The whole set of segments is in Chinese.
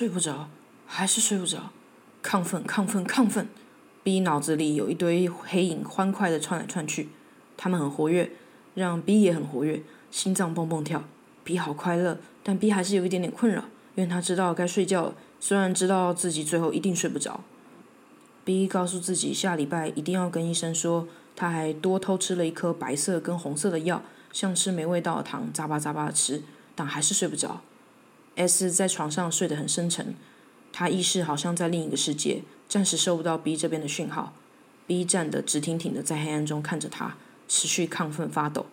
睡不着，还是睡不着，亢奋，亢奋，亢奋。B 脑子里有一堆黑影，欢快的窜来窜去，他们很活跃，让 B 也很活跃，心脏蹦蹦跳。B 好快乐，但 B 还是有一点点困扰，因为他知道该睡觉了，虽然知道自己最后一定睡不着。B 告诉自己，下礼拜一定要跟医生说，他还多偷吃了一颗白色跟红色的药，像吃没味道的糖，咂巴咂巴的吃，但还是睡不着。S 在床上睡得很深沉，他意识好像在另一个世界。暂时收不到 B 这边的讯号，B 站的直挺挺的在黑暗中看着他，持续亢奋发抖，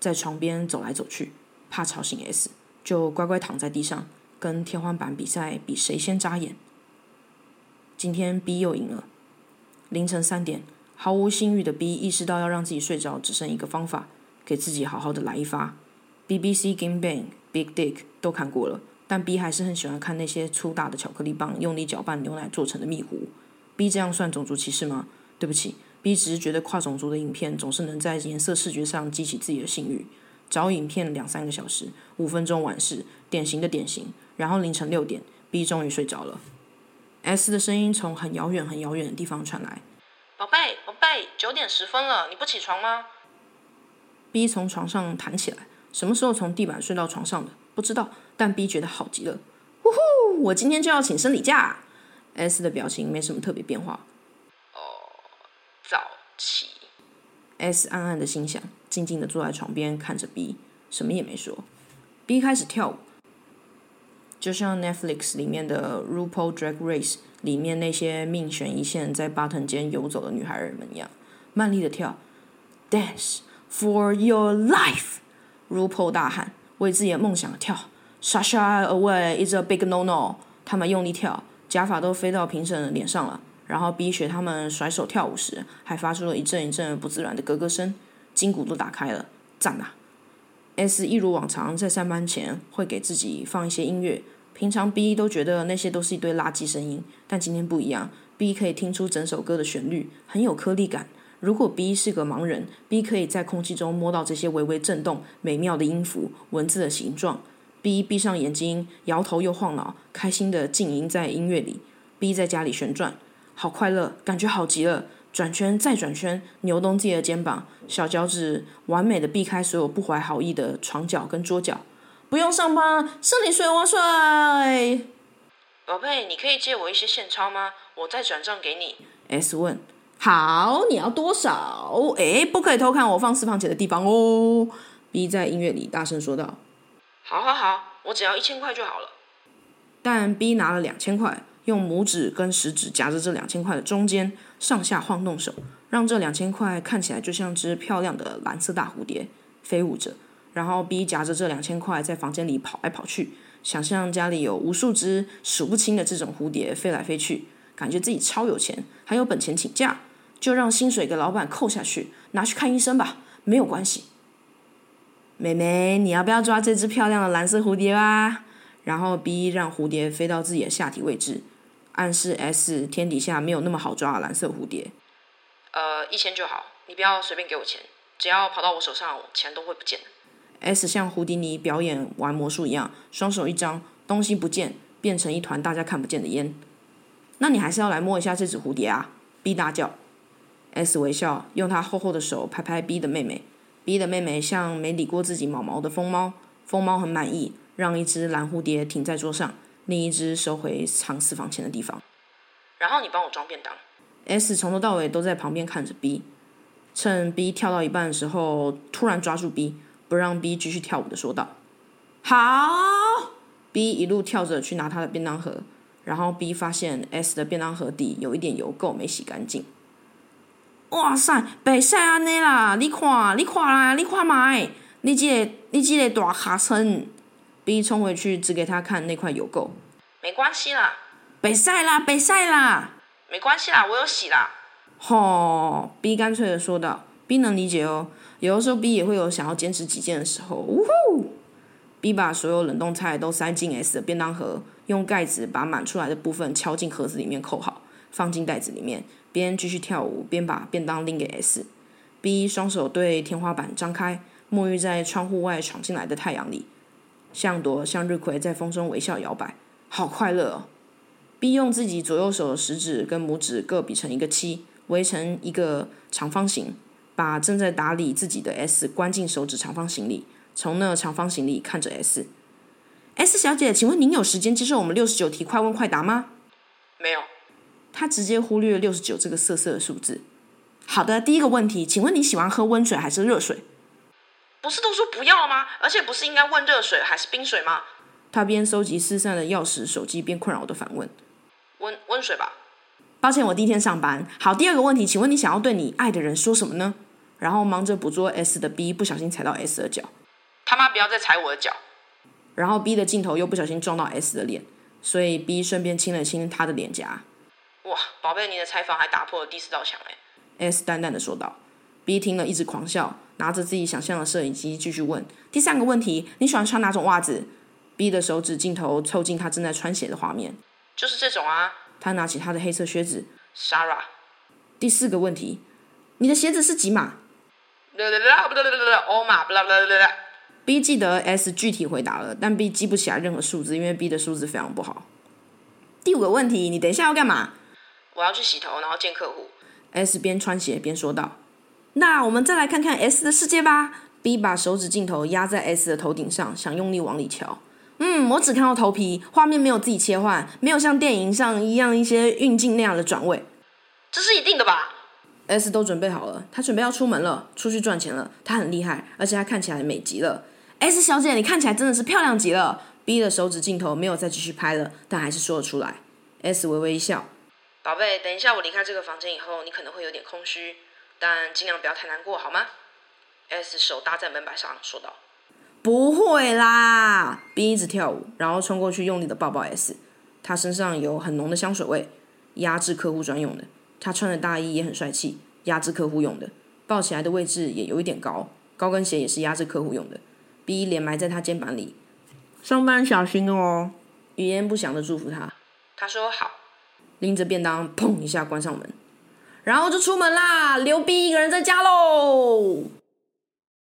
在床边走来走去，怕吵醒 S，就乖乖躺在地上，跟天花板比赛，比谁先眨眼。今天 B 又赢了。凌晨三点，毫无性欲的 B 意识到要让自己睡着只剩一个方法，给自己好好的来一发。BBC Game Bang、Big Dick 都看过了。但 B 还是很喜欢看那些粗大的巧克力棒用力搅拌牛奶做成的蜜糊。B 这样算种族歧视吗？对不起，B 只是觉得跨种族的影片总是能在颜色视觉上激起自己的性欲。找影片两三个小时，五分钟完事，典型的典型。然后凌晨六点，B 终于睡着了。S 的声音从很遥远很遥远的地方传来：“宝贝，宝贝，九点十分了，你不起床吗？”B 从床上弹起来，什么时候从地板睡到床上的？不知道。但 B 觉得好极了，呼呼！我今天就要请生理假。S 的表情没什么特别变化。哦，早起。S 暗暗的心想，静静的坐在床边看着 B，什么也没说。B 开始跳舞，就像 Netflix 里面的 RuPaul Drag Race 里面那些命悬一线在巴腾间游走的女孩儿们一样，慢力的跳。Dance for your Rupaul 大喊，为自己的梦想跳。Sasha away is a big no no。他们用力跳，假发都飞到评审脸上了。然后 B 学他们甩手跳舞时，还发出了一阵一阵不自然的咯咯声，筋骨都打开了，赞啊！S 一如往常在上班前会给自己放一些音乐。平常 B 都觉得那些都是一堆垃圾声音，但今天不一样，B 可以听出整首歌的旋律，很有颗粒感。如果 B 是个盲人，B 可以在空气中摸到这些微微震动、美妙的音符、文字的形状。B 闭上眼睛，摇头又晃脑，开心的静音在音乐里。B 在家里旋转，好快乐，感觉好极了。转圈再转圈，扭动自己的肩膀，小脚趾完美的避开所有不怀好意的床角跟桌角。不用上班，生理水我水。宝贝，你可以借我一些现钞吗？我再转账给你。S 问。好，你要多少？哎，不可以偷看我放私房钱的地方哦。B 在音乐里大声说道。好好好，我只要一千块就好了。但 B 拿了两千块，用拇指跟食指夹着这两千块的中间，上下晃动手，让这两千块看起来就像只漂亮的蓝色大蝴蝶飞舞着。然后 B 夹着这两千块在房间里跑来跑去，想象家里有无数只数不清的这种蝴蝶飞来飞去，感觉自己超有钱，还有本钱请假，就让薪水给老板扣下去，拿去看医生吧，没有关系。妹妹，你要不要抓这只漂亮的蓝色蝴蝶啊？然后 B 让蝴蝶飞到自己的下体位置，暗示 S 天底下没有那么好抓的蓝色蝴蝶。呃，一千就好，你不要随便给我钱，只要跑到我手上，钱都会不见 S 像胡迪尼表演玩魔术一样，双手一张，东西不见，变成一团大家看不见的烟。那你还是要来摸一下这只蝴蝶啊！B 大叫。S 微笑，用他厚厚的手拍拍 B 的妹妹。B 的妹妹像没理过自己毛毛的疯猫，疯猫很满意，让一只蓝蝴蝶停在桌上，另一只收回藏私房钱的地方。然后你帮我装便当。S 从头到尾都在旁边看着 B，趁 B 跳到一半的时候，突然抓住 B，不让 B 继续跳舞的说道：“好。”B 一路跳着去拿他的便当盒，然后 B 发现 S 的便当盒底有一点油垢没洗干净。哇塞，白晒安尼啦！你看，你看啦，你看买，你这个，你这个大卡层，B 冲回去指给他看那块油垢。没关系啦，白晒啦，白晒啦，没关系啦，我有洗啦。吼，B 干脆的说道。B 能理解哦，有的时候 B 也会有想要坚持己见的时候。呜呼！B 把所有冷冻菜都塞进 S 的便当盒，用盖子把满出来的部分敲进盒子里面扣好，放进袋子里面。边继续跳舞，边把便当拎给 S。B 双手对天花板张开，沐浴在窗户外闯进来的太阳里，像朵向日葵在风中微笑摇摆。好快乐哦。B 用自己左右手的食指跟拇指各比成一个七，围成一个长方形，把正在打理自己的 S 关进手指长方形里，从那长方形里看着 S。S 小姐，请问您有时间接受我们六十九题快问快答吗？没有，他直接忽略六十九这个色色的数字。好的，第一个问题，请问你喜欢喝温水还是热水？不是都说不要吗？而且不是应该问热水还是冰水吗？他边收集失散的钥匙、手机，边困扰的反问。温温水吧。抱歉，我第一天上班。好，第二个问题，请问你想要对你爱的人说什么呢？然后忙着捕捉 S 的 B 不小心踩到 S 的脚，他妈不要再踩我的脚。然后 B 的镜头又不小心撞到 S 的脸，所以 B 顺便亲了亲他的脸颊。哇，宝贝，你的采访还打破了第四道墙哎。S 淡淡的说道。B 听了一直狂笑，拿着自己想象的摄影机继续问：第三个问题，你喜欢穿哪种袜子？B 的手指镜头凑近他正在穿鞋的画面，就是这种啊。他拿起他的黑色靴子。Sarah。第四个问题，你的鞋子是几码欧码。？B 记得 S 具体回答了，但 B 记不起来任何数字，因为 B 的数字非常不好。第五个问题，你等一下要干嘛我要去洗头，然后见客户。？S 边穿鞋边说道。那我们再来看看 S 的世界吧。B 把手指镜头压在 S 的头顶上，想用力往里瞧。嗯，我只看到头皮，画面没有自己切换，没有像电影上一样一些运镜那样的转位。这是一定的吧？S 都准备好了，他准备要出门了，出去赚钱了。他很厉害，而且他看起来美极了。S 小姐，你看起来真的是漂亮极了。B 的手指镜头没有再继续拍了，但还是说了出来。S 微微一笑，宝贝，等一下我离开这个房间以后，你可能会有点空虚，但尽量不要太难过，好吗？S 手搭在门板上说道。不会啦。B 一直跳舞，然后冲过去用力的抱抱 S。他身上有很浓的香水味，压制客户专用的。他穿的大衣也很帅气，压制客户用的。抱起来的位置也有一点高，高跟鞋也是压制客户用的。B 脸埋在他肩膀里，上班小心哦。语言不详的祝福他，他说好。拎着便当，砰一下关上门，然后就出门啦，牛逼一个人在家喽。